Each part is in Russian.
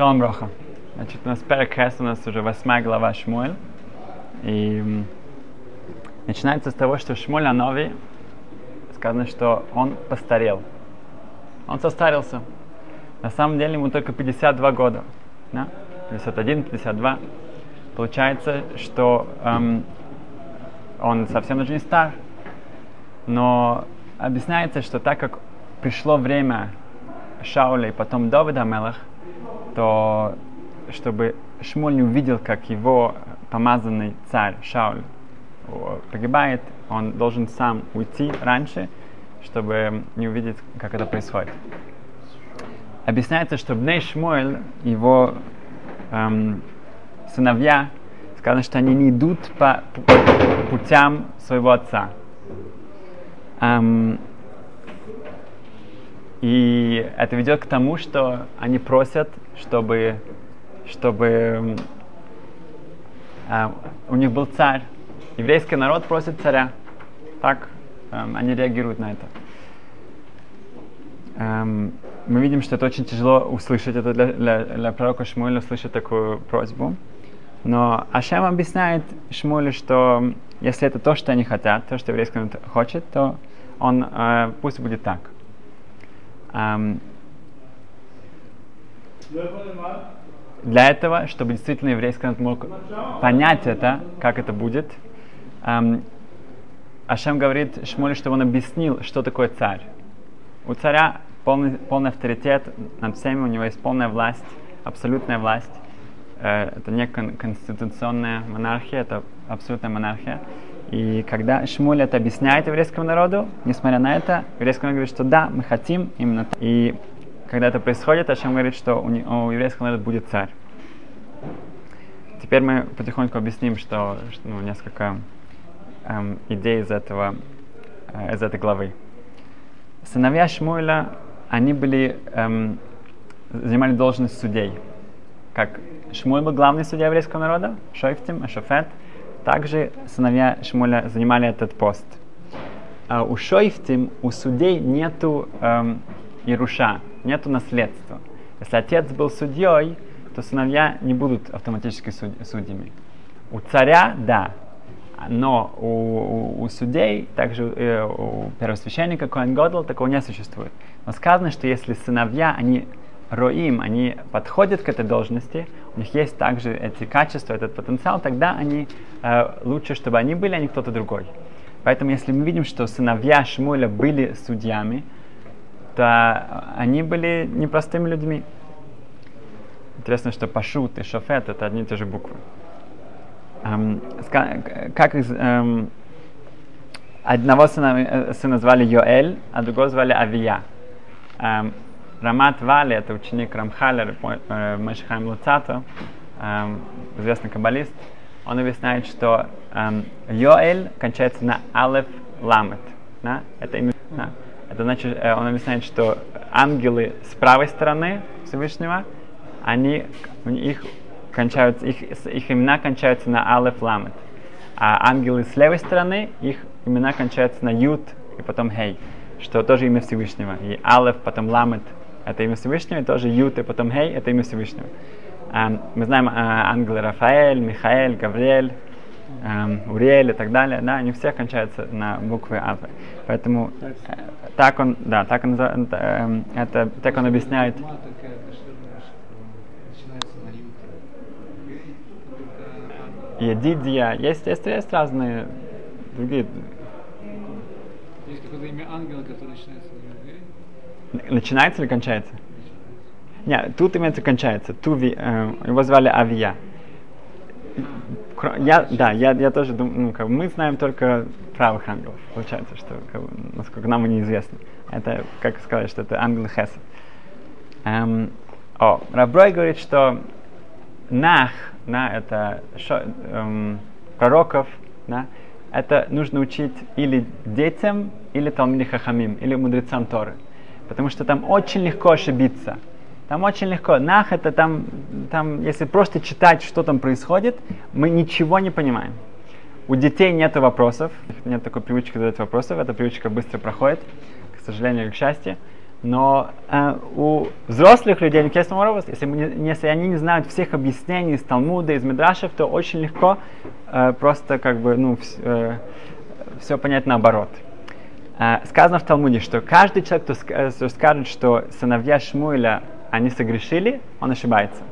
Шалом Броха. Значит, у нас Перекхес, у нас уже восьмая глава Шмуэль. И начинается с того, что Шмуэль Анови сказано, что он постарел. Он состарился. На самом деле ему только 52 года. Да? 51, 52. Получается, что эм, он совсем уже не стар. Но объясняется, что так как пришло время Шауля и потом Давида Мелах, то чтобы Шмуль не увидел, как его помазанный царь Шауль погибает, он должен сам уйти раньше, чтобы не увидеть, как это происходит. Объясняется, что Бней Шмуэль, его эм, сыновья, сказано, что они не идут по путям своего отца. Эм, и это ведет к тому, что они просят, чтобы, чтобы э, у них был царь. Еврейский народ просит царя. Так э, они реагируют на это. Эм, мы видим, что это очень тяжело услышать, это для, для, для пророка Шмуэля услышать такую просьбу. Но Ашем объясняет Шмулю, что если это то, что они хотят, то, что еврейский народ хочет, то он э, пусть будет так. Эм, для этого, чтобы действительно еврейский народ мог понять это, как это будет, эм, Ашем говорит Шмуле, чтобы он объяснил, что такое царь. У царя полный, полный авторитет над всеми, у него есть полная власть, абсолютная власть. Э, это не кон- конституционная монархия, это абсолютная монархия. И когда Шмуль это объясняет еврейскому народу, несмотря на это, еврейский народ говорит, что да, мы хотим именно так. И когда это происходит, Ашем говорит, что у, не, у еврейского народа будет царь. Теперь мы потихоньку объясним, что, что ну, несколько эм, идей из этого, э, из этой главы. Сыновья Шмуэля, они были, эм, занимали должность судей. Как Шмуэль был главный судья еврейского народа, Шойфтим, Ашофет, также сыновья Шмуля занимали этот пост. А у Шойфтим, у судей нету эм, Ируша, нету наследства. Если отец был судьей, то сыновья не будут автоматически суд, судьями. У царя, да, но у, у, у судей, также э, у первосвященника Коэн Годл такого не существует. Но сказано, что если сыновья, они роим, они подходят к этой должности, у них есть также эти качества, этот потенциал, тогда они э, лучше, чтобы они были, а не кто-то другой. Поэтому, если мы видим, что сыновья Шмуля были судьями, то они были непростыми людьми. Интересно, что Пашут и Шофет это одни и те же буквы. Эм, как из, эм, одного сына, сына звали Йоэль, а другого звали Авия. Эм, Рамат Вали, это ученик Рамхалер, э, Мешхайм Луцато, эм, известный каббалист, он объясняет, что эм, Йоэль кончается на Алеф Ламет. Да? Это, имя, да? это значит, э, он объясняет, что ангелы с правой стороны Всевышнего, они, их, кончаются, их, их имена кончаются на Алеф Ламет. А ангелы с левой стороны, их имена кончаются на Ют и потом Хей, что тоже имя Всевышнего. И Алеф, потом Ламет это имя Всевышнего, и тоже Ют и потом Хей это имя Всевышнего. Мы знаем uh, ангелы Рафаэль, Михаэль, Гавриэль, um, Уриэль и так далее, да, они все кончаются на буквы Альфа. Поэтому э, так он, да, так он, э, это, так он объясняет. Едидия, есть, есть, есть разные другие. Есть какое-то имя ангела, которое начинается на Начинается или кончается? Нет, тут имеется кончается. Туви, э, его звали Авия. Я, да, я, я тоже думаю, ну, как, мы знаем только правых ангелов. Получается, что, как, насколько нам неизвестно. Это, как сказать, что это ангел Хесед. Эм, о, Раброй говорит, что Нах, да, это шо, эм, пророков, да, это нужно учить или детям, или Талмиди Хахамим, или мудрецам Торы. Потому что там очень легко ошибиться. Там очень легко. Нах это там, там, если просто читать, что там происходит, мы ничего не понимаем. У детей нет вопросов, нет такой привычки задать вопросов, эта привычка быстро проходит, к сожалению или к счастью. Но э, у взрослых людей если, мы если они не знают всех объяснений из Талмуда, из Мидрашев, то очень легко э, просто как бы, ну, вс, э, все понять наоборот. Э, сказано в Талмуде, что каждый человек, ск- кто скажет, что сыновья Шмуэля, они согрешили, он ошибается.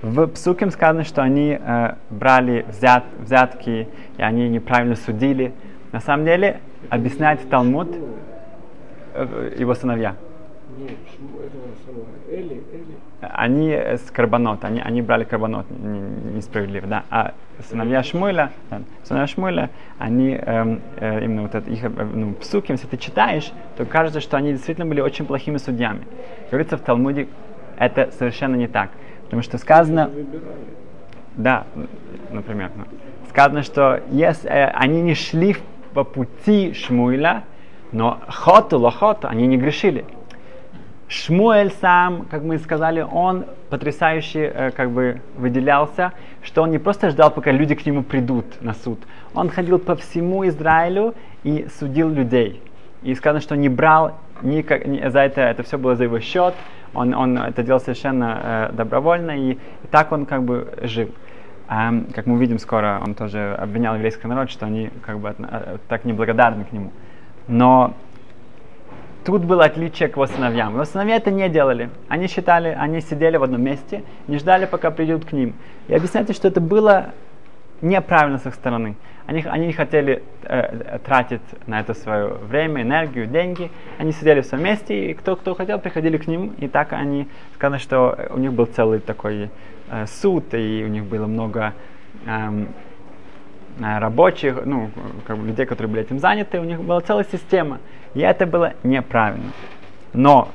В Псуким сказано, что они э, брали взят, взятки, и они неправильно судили. На самом деле, объясняет Талмуд э, его сыновья. Нет, Шму- это самое. Эли, Эли. Они э, с карбонот, они, они брали карбонот несправедливо, да. А сыновья Шмуэля, да, сыновья Шмуэля, они эм, э, именно вот это, их э, ну, псуки, если ты читаешь, то кажется, что они действительно были очень плохими судьями. Говорится в Талмуде, это совершенно не так. Потому что сказано, да, например, ну, сказано, что если, э, они не шли по пути Шмуэля, но хоту, лохоту, они не грешили. Шмуэль сам, как мы сказали, он потрясающе э, как бы выделялся, что он не просто ждал, пока люди к нему придут на суд. Он ходил по всему Израилю и судил людей. И сказано, что не брал никак, ни- за это, это все было за его счет, он, он это делал совершенно э, добровольно, и, и так он как бы жил. Ам, как мы увидим скоро, он тоже обвинял еврейский народ, что они как бы отно- э, так неблагодарны к нему. Но тут было отличие к. Его сыновья это не делали. Они считали, они сидели в одном месте, не ждали, пока придут к ним. И объясняйте, что это было неправильно с их стороны. Они, они не хотели э, э, тратить на это свое время, энергию, деньги. Они сидели в своем месте, и кто, кто хотел, приходили к ним. И так они, сказано, что у них был целый такой э, суд, и у них было много э, рабочих, ну, как бы людей, которые были этим заняты, у них была целая система. И это было неправильно. Но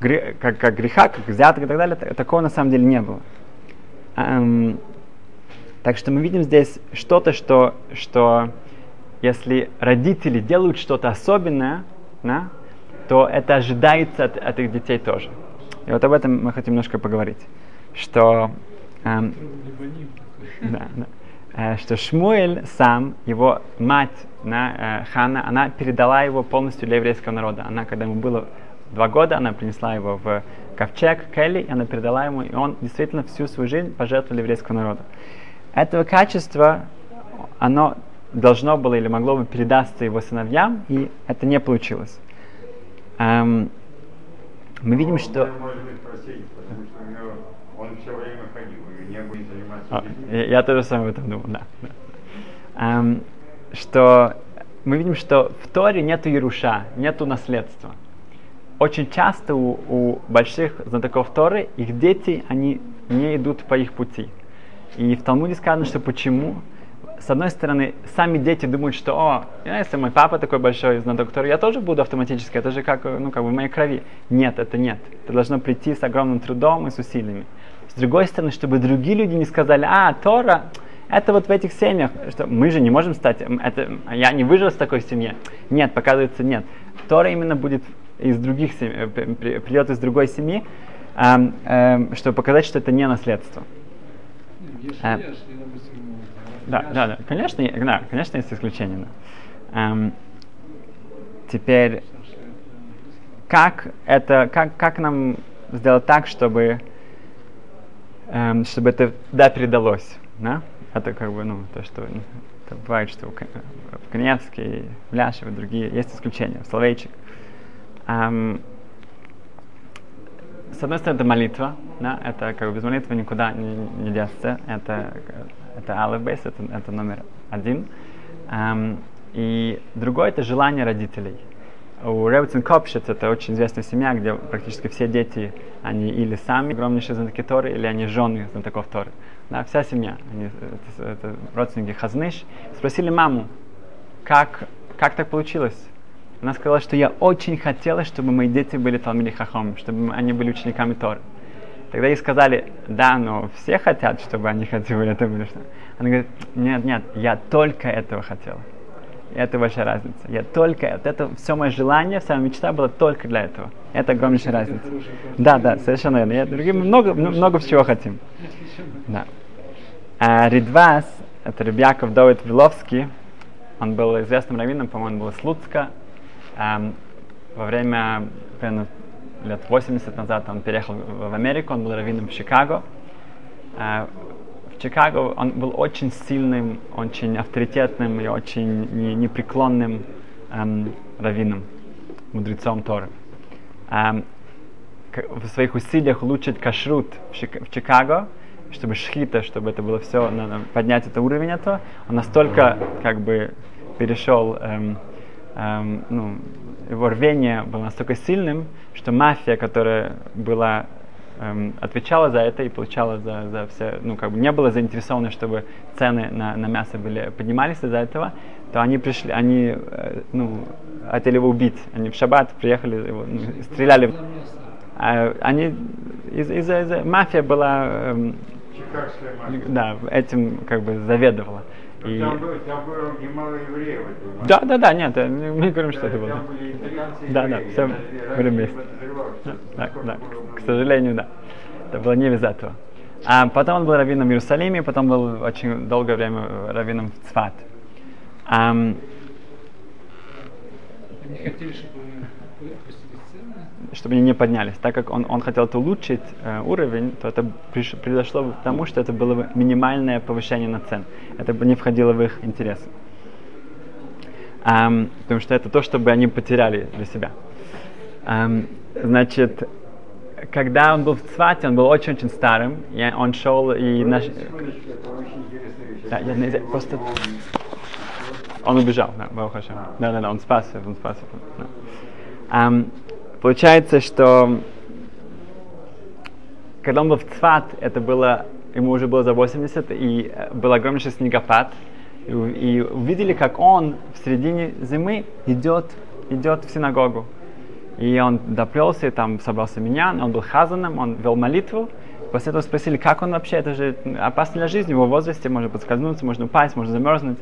как, как греха, как взяток и так далее, та- такого на самом деле не было. Эм, так что мы видим здесь что-то, что, что если родители делают что-то особенное, да, то это ожидается от, от их детей тоже. И вот об этом мы хотим немножко поговорить. Что эм, да, да. Э, что Шмуэль сам, его мать на, э, Хана, она передала его полностью для еврейского народа. Она, когда ему было два года, она принесла его в ковчег Келли, и она передала ему, и он действительно всю свою жизнь пожертвовал еврейского народа. Этого качества, оно должно было или могло бы передаться его сыновьям, и это не получилось. Эм, мы видим, что... Быть просить, потому что у него, он все время ходил, и не будет заниматься А, я, я тоже самое об этом думал, да. Эм, что мы видим, что в Торе нету Яруша, нету наследства. Очень часто у, у больших знатоков Торы их дети, они не идут по их пути. И в Талмуде сказано, что почему? С одной стороны, сами дети думают, что, о, если мой папа такой большой знаток Торы, я тоже буду автоматически, это же как, ну, как бы в моей крови. Нет, это нет. Это должно прийти с огромным трудом и с усилиями. С другой стороны, чтобы другие люди не сказали, а, Тора, это вот в этих семьях, что мы же не можем стать, это, я не выжил в такой семье. Нет, показывается, нет. Тора именно будет из других семей, э, при- при- придет из другой семьи, эм, эм, чтобы показать, что это не наследство. А. ему, Да, да, да, конечно, да, конечно, есть исключения. да. Эм, теперь, как это, как, как нам сделать так, чтобы, эм, чтобы это, да, передалось, да? Это как бы, ну, то, что ну, это бывает, что в Коневске, в Ляшево, другие, есть исключения, в Словейчик. Эм, с одной стороны, это молитва, да, это как бы без молитвы никуда не, не деться, это, это алиф бейс, это, это номер один. Эм, и другое это желание родителей. У Ревцин Копшиц это очень известная семья, где практически все дети, они или сами огромнейшие знатоки Торы, или они жены знатоков Торы. Да, вся семья, они, это, это родственники Хазныш. Спросили маму, как, как так получилось? Она сказала, что я очень хотела, чтобы мои дети были Талмиди Хахом, чтобы они были учениками Торы. Тогда ей сказали, да, но все хотят, чтобы они хотели это были. что?» Она говорит, нет, нет, я только этого хотела. Это большая разница. Я только, вот это все мое желание, вся моя мечта была только для этого. Это огромнейшая Это разница. Да, да, совершенно верно. Я другим много, ну, много всего хотим. Да. А Ридвас, это Ребяков Давид Виловский, он был известным раввином, по-моему, он был из Луцка. Эм, во время примерно лет 80 назад он переехал в Америку, он был раввином в Чикаго. Э, Чикаго он был очень сильным, очень авторитетным и очень не- непреклонным эм, раввином, мудрецом Торы. Эм, в своих усилиях улучшить кашрут в, Чик- в Чикаго, чтобы шхита, чтобы это было все, поднять этот уровень этого, он настолько как бы перешел, эм, эм, ну, его рвение было настолько сильным, что мафия, которая была эм, отвечала за это и получала за, за все, ну, как бы не была заинтересована, чтобы цены на, на мясо были, поднимались из-за этого, то они пришли, они, э, ну, хотели его убить. Они в шаббат приехали, его, ну, стреляли. а, они, из- из-за, из-за- мафия была, эм, да, этим как бы заведовала. И- Там, было- там было немало евреев да, да, да, нет, э, мы говорим, что Да, это было. Там были итальянцы и Да, да, все были вместе. Да, да, к сожалению, да. Это было не без этого. А потом он был раввином в Иерусалиме, потом был очень долгое время раввином в Цфат. Ам, Они хотели, чтобы. Чтобы они не поднялись. Так как он, он хотел улучшить э, уровень, то это приш- произошло к тому, что это было бы минимальное повышение на цен. Это бы не входило в их интересы. Ам, потому что это то, чтобы они потеряли для себя. Ам, значит, когда он был в Цвате, он был очень-очень старым, и он шел и наш... Да, я не- просто- Он убежал, да, Барух Хашем. Да, да, да, он спасся, он спасся. да. Ам, получается, что когда он был в Цват, это было, ему уже было за 80, и э, был огромнейший снегопад. И, и увидели, как он в середине зимы идет, идет в синагогу. И он доплелся, и там собрался меня, он был хазаном, он вел молитву. После этого спросили, как он вообще, это же опасно для жизни, в его возрасте можно подскользнуться, можно упасть, можно замерзнуть.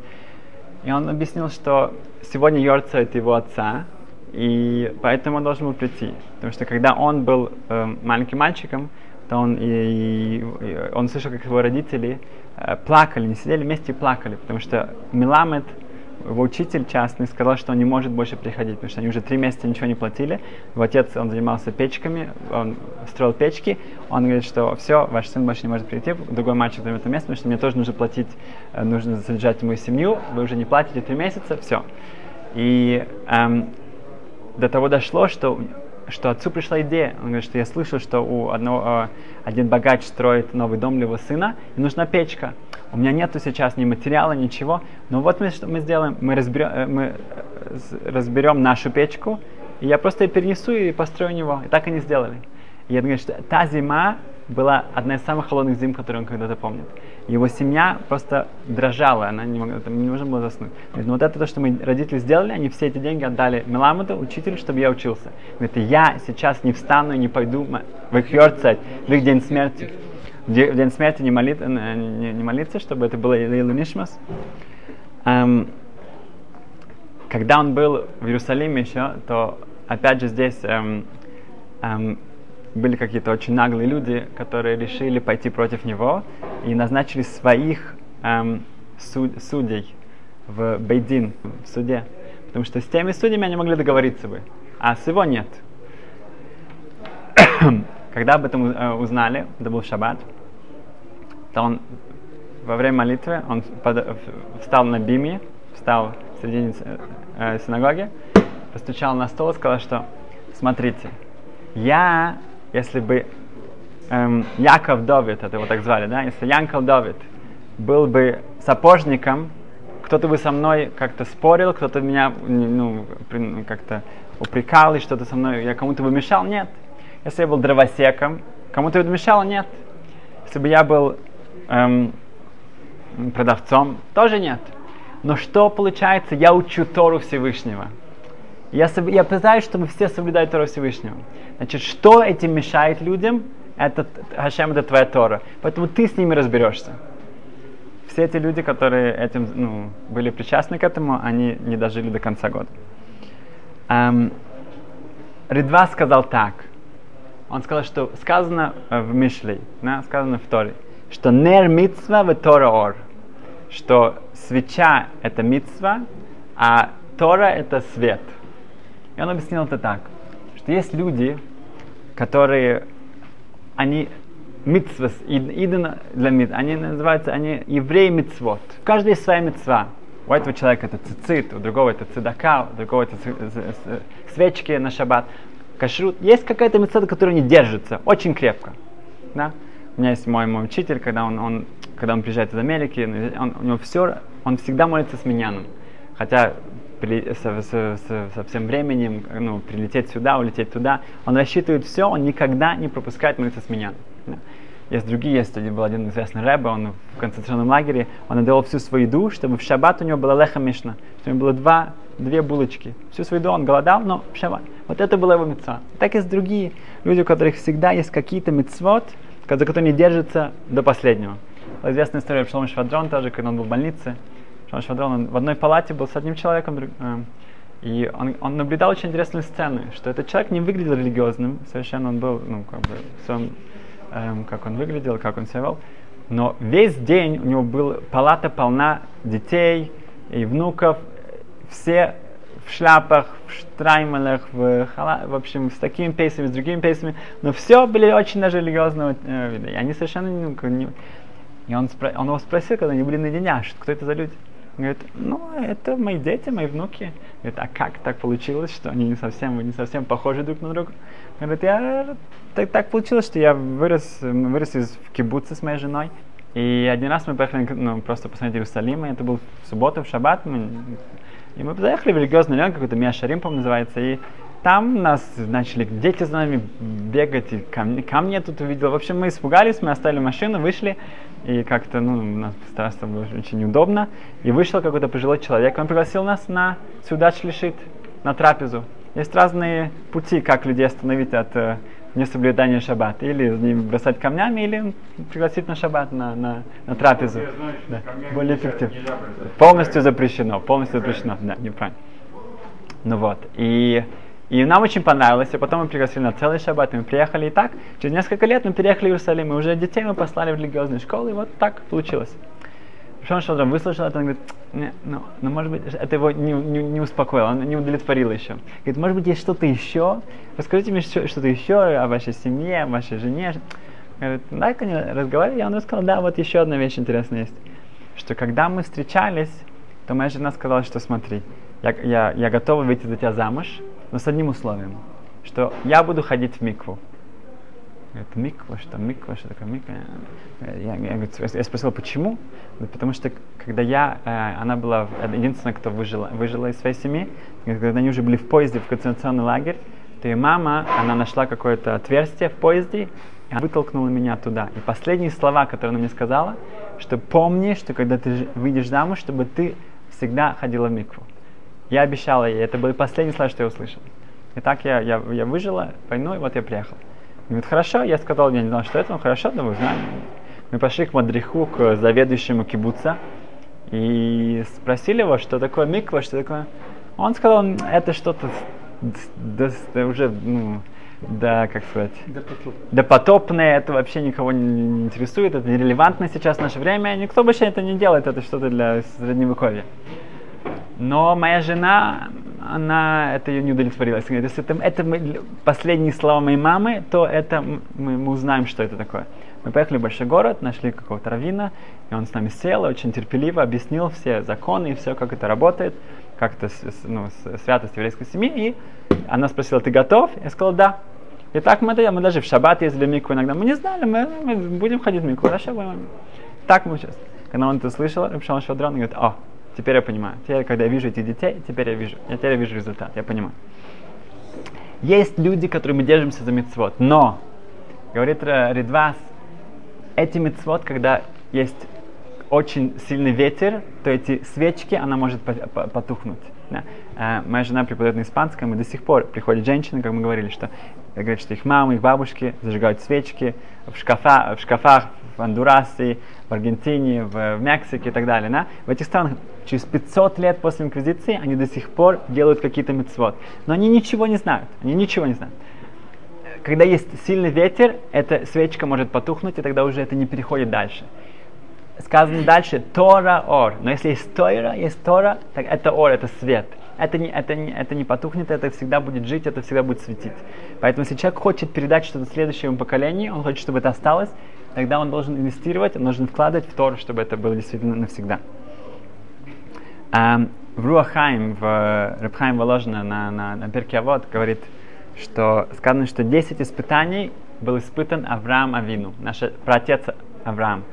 И он объяснил, что сегодня Йорцайт его отца, и поэтому он должен был прийти. Потому что когда он был э, маленьким мальчиком, то он, и, и- он слышал, как его родители э, плакали, не сидели вместе и плакали, потому что Миламед, его учитель частный, сказал, что он не может больше приходить, потому что они уже три месяца ничего не платили. Его отец, он занимался печками, он строил печки. Он говорит, что все, ваш сын больше не может прийти, другой мальчик займет это место, потому что мне тоже нужно платить, э, нужно содержать мою семью, вы уже не платите три месяца, все. И эм, до того дошло, что, что отцу пришла идея. Он говорит, что я слышал, что у одного, э, один богач строит новый дом для его сына, и нужна печка. У меня нету сейчас ни материала, ничего. Но вот мы что мы сделаем, мы разберем, э, мы э, разберем нашу печку, и я просто ее перенесу и построю него. И так они сделали. И я говорю, что та зима была одна из самых холодных зим, которые он когда-то помнит. Его семья просто дрожала, она не могла, там не можно было заснуть. Говорит, ну вот это то, что мы родители сделали, они все эти деньги отдали Меламуду, учителю, чтобы я учился. Говорит, я сейчас не встану и не пойду в их йорцайт, в их день смерти. В день смерти не, молит, э, не, не молиться, чтобы это было Лейлу Нишмас. Эм, когда он был в Иерусалиме еще, то опять же здесь эм, эм, были какие-то очень наглые люди, которые решили пойти против него и назначили своих эм, суд- судей в Бейдин, в суде. Потому что с теми судьями они могли договориться бы, а с его нет. Когда об этом э, узнали, это был шаббат, то он во время молитвы он под- встал на биме, встал в середине э, синагоги, постучал на стол и сказал, что смотрите, я, если бы эм, Яков Давид, это его так звали, да, если Янков Давид был бы сапожником, кто-то бы со мной как-то спорил, кто-то меня ну, ну, как-то упрекал и что-то со мной, я кому-то бы мешал, нет. Если я был дровосеком, кому-то бы мешал, нет. Если бы я был эм, продавцом, тоже нет. Но что получается? Я учу Тору Всевышнего. Я, я пытаюсь, чтобы все соблюдали Тору Всевышнего. Значит, что этим мешает людям? Это Хашем, это твоя Тора. Поэтому ты с ними разберешься. Все эти люди, которые этим, ну, были причастны к этому, они не дожили до конца года. Эм, Ридва сказал так. Он сказал, что сказано э, в Мишлей, да, сказано в Торе, что нер митцва в Тора ор, что свеча это митцва, а Тора это свет. И он объяснил это так, что есть люди, которые, они митцвас, иден для мит, они называются, они евреи митцвот. У каждого есть своя митцва. У этого человека это цицит, у другого это цедака, у другого это свечки на шаббат. Кашрут. Есть какая-то митцва, которая не держится, очень крепко. Да? У меня есть мой, мой учитель, когда он, он, когда он приезжает из Америки, он, у него все, он всегда молится с миньяном. Хотя при, со, со, со, со всем временем, ну, прилететь сюда, улететь туда, он рассчитывает все, он никогда не пропускает молиться с миньяном. Да. Есть другие, есть был один известный рэбе, он в концентрационном лагере, он отдал всю свою еду, чтобы в шаббат у него была леха мишна, что у него было два, две булочки. Всю свою еду он голодал, но в шаббат. Вот это была его мецва. Так есть другие люди, у которых всегда есть какие-то мецвод, за которые не держатся до последнего. Известная история Пшалом Швадрон тоже, когда он был в больнице. Швадрон он в одной палате был с одним человеком, э, и он, он наблюдал очень интересную сцену, что этот человек не выглядел религиозным, совершенно он был, ну, как бы, в своем эм, как он выглядел, как он себя вел. Но весь день у него была палата полна детей и внуков, все в шляпах, в штраймелях, в, хала, в общем, с такими пейсами, с другими пейсами, но все были очень даже религиозного э, вида. И они совершенно ну, не... И он, спро... он его спросил, когда они были наедине, «А что, кто это за люди? Говорит, ну, это мои дети, мои внуки. Говорит, а как так получилось, что они не совсем, не совсем похожи друг на друга? Говорит, я так, так получилось, что я вырос, вырос из, в кибуце с моей женой. И один раз мы поехали ну, просто посмотреть Иерусалим, это был в субботу, в шаббат. Мы, и мы заехали в религиозный район, какой-то Миашарим, по называется, и там нас начали дети за нами бегать, и камни, камни я тут увидел. В общем, мы испугались, мы оставили машину, вышли, и как-то, ну, у нас стараться было очень неудобно. И вышел какой-то пожилой человек, он пригласил нас на сюда шлишит, на трапезу. Есть разные пути, как людей остановить от э, несоблюдания шаббата. Или не бросать камнями, или пригласить на шаббат, на, на, на трапезу. да. Более эффективно. Полностью запрещено, полностью запрещено, да, неправильно. Ну вот, и, и нам очень понравилось, и потом мы пригласили на целый шаббат, мы приехали и так. Через несколько лет мы переехали в Иерусалим, и уже детей мы послали в религиозную школу, и вот так получилось. Шон Шодрам выслушал это, он говорит, не, ну, ну, может быть, это его не, не, не успокоило, он не удовлетворил еще. Говорит, может быть, есть что-то еще? Расскажите мне что-то еще о вашей семье, о вашей жене. Говорит, да, конечно, разговаривали, и он рассказал, да, вот еще одна вещь интересная есть. Что когда мы встречались, то моя жена сказала, что смотри, я, я, я готова выйти за тебя замуж, но с одним условием, что я буду ходить в микву. Говорит, миква, что миква, что такое миква? Я, я, я, спросил, почему? Потому что когда я, э, она была единственная, кто выжила, выжила из своей семьи, когда они уже были в поезде в концентрационный лагерь, то ее мама, она нашла какое-то отверстие в поезде, и она вытолкнула меня туда. И последние слова, которые она мне сказала, что помни, что когда ты выйдешь замуж, чтобы ты всегда ходила в микву. Я обещала ей, это были последние слова, что я услышал. И так я, я, я выжила войну, и вот я приехал. Говорит, хорошо, я сказал, я не знал, что это, ну хорошо, думаю, знаю. Мы пошли к Мадриху, к заведующему кибуца, и спросили его, что такое миква, что такое... Он сказал, это что-то да, да, уже, ну, да, как сказать, допотопное, это вообще никого не, не интересует, это нерелевантно сейчас в наше время, никто больше это не делает, это что-то для средневековья. Но моя жена, она, это ее не удовлетворило. Говорит, если это, это мы, последние слова моей мамы, то это мы, мы узнаем, что это такое. Мы поехали в большой город, нашли какого-то равина, и он с нами сел, очень терпеливо объяснил все законы и все, как это работает, как это ну, святость еврейской семьи. И она спросила, ты готов? Я сказал, да. И так мы, мы даже в шаббат ездили в Мику иногда. Мы не знали, мы, мы будем ходить в Мику, хорошо будем. Так мы сейчас. Когда он это слышал, Рабшан Шадрон говорит, о, Теперь я понимаю. Теперь, когда я вижу этих детей, теперь я вижу. Я теперь вижу результат, я понимаю. Есть люди, которые мы держимся за мецвод, но, говорит Ридвас, эти мецвод, когда есть очень сильный ветер, то эти свечки, она может потухнуть. Да. А, моя жена преподает на испанском, и до сих пор приходят женщины, как мы говорили, что говорят, что их мамы, их бабушки зажигают свечки в, шкафа, в шкафах в Андурасе, в Аргентине, в, в Мексике и так далее. Да? В этих странах через 500 лет после инквизиции они до сих пор делают какие-то мецвод. Но они ничего не знают. Они ничего не знают. Когда есть сильный ветер, эта свечка может потухнуть, и тогда уже это не переходит дальше сказано дальше Тора Ор. Но если есть Тора, есть Тора, так это Ор, это свет. это не, это, не, это не потухнет, это всегда будет жить, это всегда будет светить. Поэтому если человек хочет передать что-то следующему поколению, он хочет, чтобы это осталось, тогда он должен инвестировать, он должен вкладывать в то, чтобы это было действительно навсегда. Um, в Руахайм, в Рабхайм Воложина на, на, на Перкиавод говорит, что сказано, что 10 испытаний был испытан Авраам Авину, наш праотец Авраам.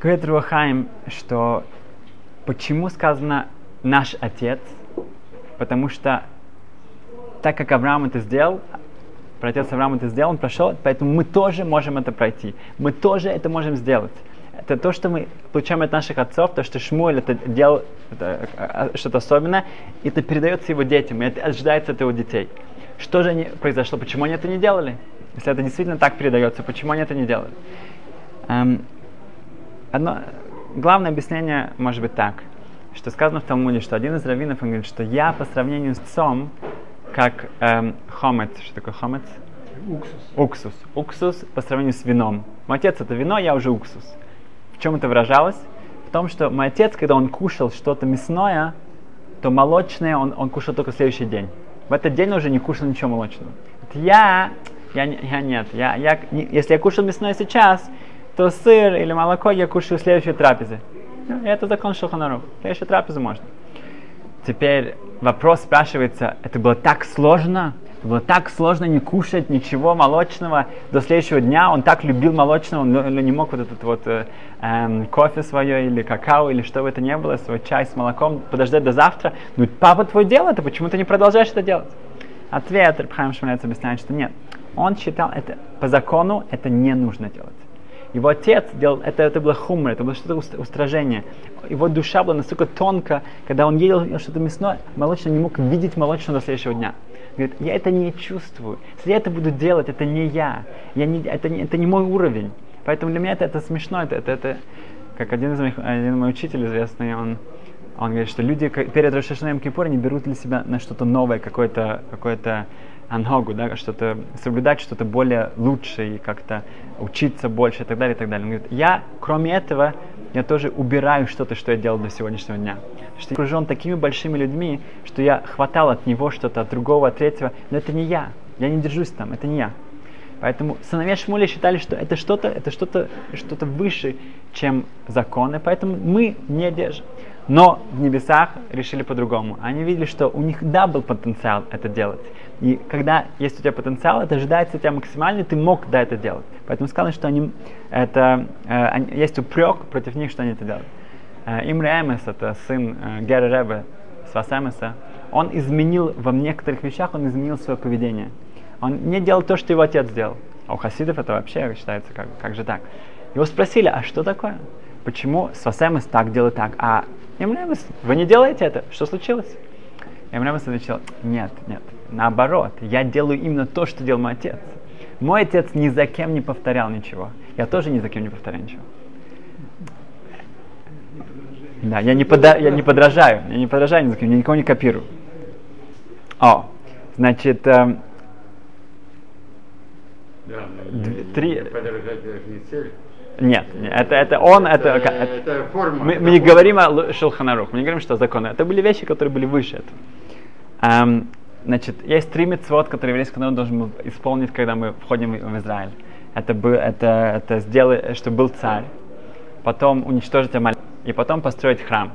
Говорит Руахайм, что почему сказано наш отец? Потому что так как Авраам это сделал, протец Авраам это сделал, он прошел, поэтому мы тоже можем это пройти. Мы тоже это можем сделать. Это то, что мы получаем от наших отцов, то, что Шмуэль это делал это, а, что-то особенное, и это передается его детям, и это ожидается от его детей. Что же они, произошло? Почему они это не делали? Если это действительно так передается, почему они это не делали? Эм, одно, главное объяснение может быть так, что сказано в Талмуде, что один из раввинов говорит, что я по сравнению с отцом, как эм, хомец, что такое хомец? Уксус. Уксус. Уксус по сравнению с вином. Мой отец это вино, я уже уксус. В чем это выражалось? В том, что мой отец, когда он кушал что-то мясное, то молочное он, он кушал только в следующий день. В этот день он уже не кушал ничего молочного. Вот я, я, я нет, я, я, не, если я кушал мясное сейчас, то сыр или молоко я кушаю в следующей трапезе. Ну, это закон Шуханарух. В следующей трапезе можно. Теперь вопрос спрашивается, это было так сложно? Это было так сложно не кушать ничего молочного до следующего дня. Он так любил молочного, он не мог вот этот вот э, эм, кофе свое или какао или что бы это ни было, свой чай с молоком подождать до завтра. Ну, папа твой дело, это почему ты не продолжаешь это делать? Ответ Рабхайм Шмалец объясняет, что нет. Он считал это, по закону это не нужно делать. Его отец делал, это, это было хумор, это было что-то устражение. Его душа была настолько тонко, когда он ел что-то мясное, молочное не мог видеть молочного до следующего дня. Говорит, я это не чувствую. Если я это буду делать, это не я. я не, это, не, это не мой уровень. Поэтому для меня это, это смешно. Это, это, это, как один из моих, один мой учитель известный, он, он говорит, что люди перед Рошашанаем Кипур не берут для себя на что-то новое, какое-то, какое-то ангогу, да, что-то соблюдать что-то более лучшее и как-то учиться больше и так далее, и так далее. Он говорит, я, кроме этого, я тоже убираю что-то, что я делал до сегодняшнего дня. Что я окружен такими большими людьми, что я хватал от него что-то, от другого, от третьего, но это не я. Я не держусь там, это не я. Поэтому сыновья Шмуля считали, что это что-то, это что-то, что-то выше, чем законы, поэтому мы не держим. Но в небесах решили по-другому. Они видели, что у них да был потенциал это делать. И когда есть у тебя потенциал, это ожидается у тебя максимально, ты мог да это делать. Поэтому сказано, что они, это, э, есть упрек против них, что они это делают. Э, Имре Эмес, это сын э, Гера Ребе Свасемеса, он изменил во некоторых вещах, он изменил свое поведение. Он не делал то, что его отец сделал. А у хасидов это вообще считается, как, как же так. Его спросили, а что такое? Почему Свасемес так делает так, а Имремес, вы не делаете это? Что случилось? Имремес отвечал, нет, нет, наоборот, я делаю именно то, что делал мой отец. Мой отец ни за кем не повторял ничего. Я тоже ни за кем не повторяю ничего. Да, я не, пода, я не подражаю, я не подражаю ни за кем, я никого не копирую. О, значит, э, Да, три- Подражать даже не цель. нет, нет, это, это он, это, Это, это- это форма. мы, это мы не форма. говорим о Шулханарух, мы не говорим, что законы. Это были вещи, которые были выше этого. Эм, значит, есть три мецвод, которые еврейский народ должен был исполнить, когда мы входим в Израиль. Это, бы, это, это сделать, чтобы был царь, потом уничтожить Амалек, и потом построить храм.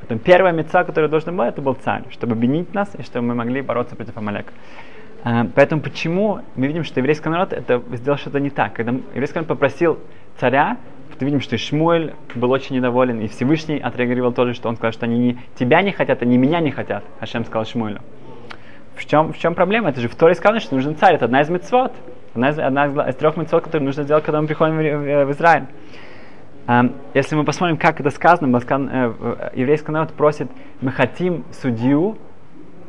Потом первая мецва, которая должна была, это был царь, чтобы объединить нас, и чтобы мы могли бороться против Амалека. Э, Поэтому почему мы видим, что еврейский народ это сделал что-то не так? Когда еврейский народ попросил царя, то видим, что и был очень недоволен, и Всевышний отреагировал тоже, что он сказал, что они не тебя не хотят, они меня не хотят. Хашем сказал Шмуэлю. В чем, в чем проблема? Это же в Торе сказано, что нужен царь. Это одна из мецвод. Одна из, одна из, из трех мецвод, которые нужно сделать, когда мы приходим в, в- в Израиль. Эм, если мы посмотрим, как это сказано, сказано, э, э, еврейский народ просит, мы хотим судью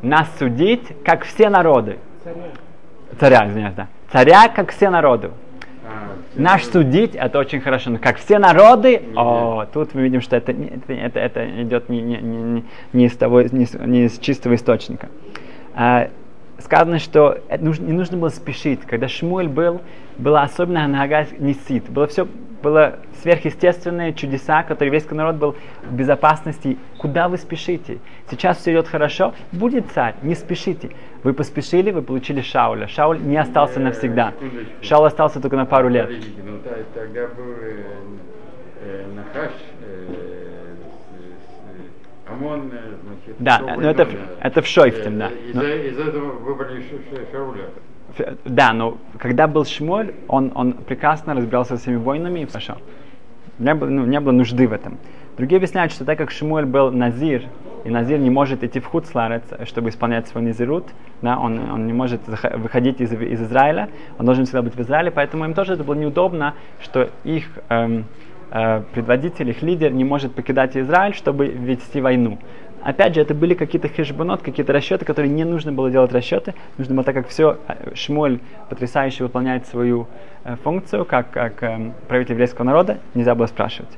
нас судить, как все народы. Царя. Царя, извиняюсь, да. Царя, как все народы. А, Наш судить это очень хорошо, но как все народы, о, тут мы видим, что это, это, это, это идет не, не, не, не- из того, не, не из чистого источника. А, сказано, что нужно- не нужно было спешить. Когда Шмуэль был, была особенно нога несит. Было все было сверхъестественные чудеса, которые весь народ был в безопасности. Куда вы спешите? Сейчас все идет хорошо, будет царь, не спешите. Вы поспешили, вы получили Шауля. Шауль не остался Э, навсегда. секундочку. Шаул остался только на пару лет. Подождите, ну тогда был э, э, Нахаш, э, с- с- Амон, э, значит, Да, ну войной, это это в Шойфтем, Э, да. Из-за Но- из этого выбрали Шауля. Да, но когда был Шмоль, он, он прекрасно разбирался со всеми войнами и хорошо. Не было, ну, не было нужды в этом. Другие объясняют, что так как Шмуэль был назир, и назир не может идти в Хуцларец, чтобы исполнять свой назирут, да, он, он не может выходить из, из Израиля, он должен всегда быть в Израиле, поэтому им тоже это было неудобно, что их эм, э, предводитель, их лидер не может покидать Израиль, чтобы вести войну. Опять же, это были какие-то хешбонот, какие-то расчеты, которые не нужно было делать расчеты. Нужно было, так как все, Шмоль потрясающе выполняет свою э, функцию, как, как эм, правитель еврейского народа, нельзя было спрашивать.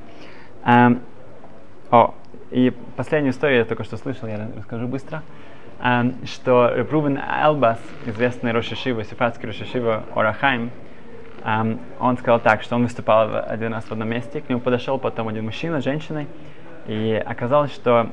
Эм, о, и последнюю историю я только что слышал, я расскажу быстро, Эм, что Рубен Элбас, известный Рошишива, сефардский Рошишива Орахайм, он сказал так, что он выступал один раз в одном месте, к нему подошел потом один мужчина с женщиной, и оказалось, что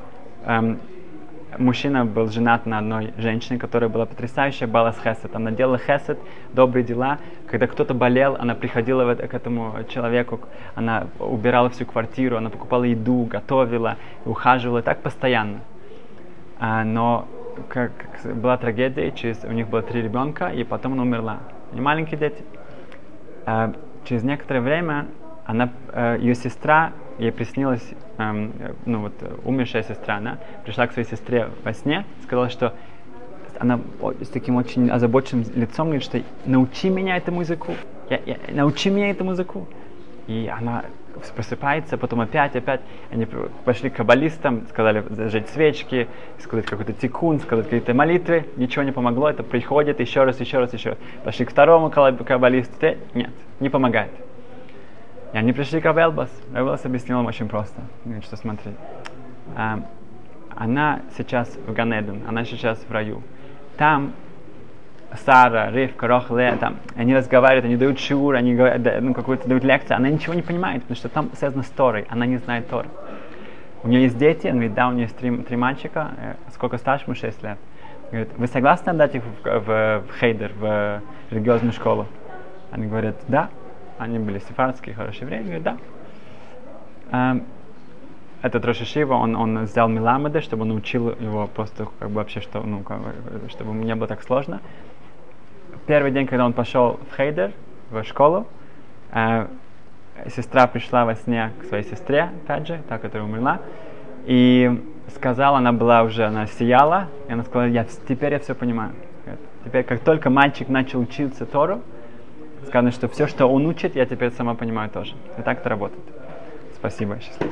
мужчина был женат на одной женщине, которая была потрясающая, Балас Хесед. Она делала Хесед, добрые дела. Когда кто-то болел, она приходила к этому человеку, она убирала всю квартиру, она покупала еду, готовила, ухаживала, так постоянно. А, но как, была трагедия, через, у них было три ребенка, и потом она умерла. Они маленькие дети. А, через некоторое время она, э, ее сестра, ей приснилась, эм, э, ну вот э, умершая сестра, она пришла к своей сестре во сне, сказала, что она с таким очень озабоченным лицом говорит, что научи меня этому языку, я, я- научи меня этому языку. И она просыпается, потом опять, опять. Они пошли к каббалистам, сказали зажечь свечки, сказать какой-то тикун, сказать какие-то молитвы. Ничего не помогло, это приходит еще раз, еще раз, еще раз. Пошли к второму каббалисту, нет, не помогает. И они пришли к Абелбас. Абелбас объяснил им очень просто. Говорит, что смотри, а, она сейчас в Ганеден, она сейчас в раю. Там Сара, Ривка, Рохле, там, они разговаривают, они дают шиур, они говорят, ну, какую-то дают лекцию, она ничего не понимает, потому что там связано с Торой, она не знает Тор. У нее есть дети, он говорит, да, у нее есть три, три мальчика, э, сколько старшему, 6 лет. Говорит, вы согласны отдать их в, в, в Хейдер, в религиозную школу? Они говорят, да. Они были сефардские, хорошие евреи, говорят, да. Эм, этот Рошишива, он, он взял Миламеда, чтобы он научил его просто как бы вообще, что, ну, как бы, чтобы ему не было так сложно. Первый день, когда он пошел в Хейдер, в школу, э, сестра пришла во сне к своей сестре, опять же, та, которая умерла, и сказала, она была уже, она сияла, и она сказала, я, теперь я все понимаю. Теперь, как только мальчик начал учиться Тору, сказано, что все, что он учит, я теперь сама понимаю тоже. И так это работает. Спасибо, счастливо.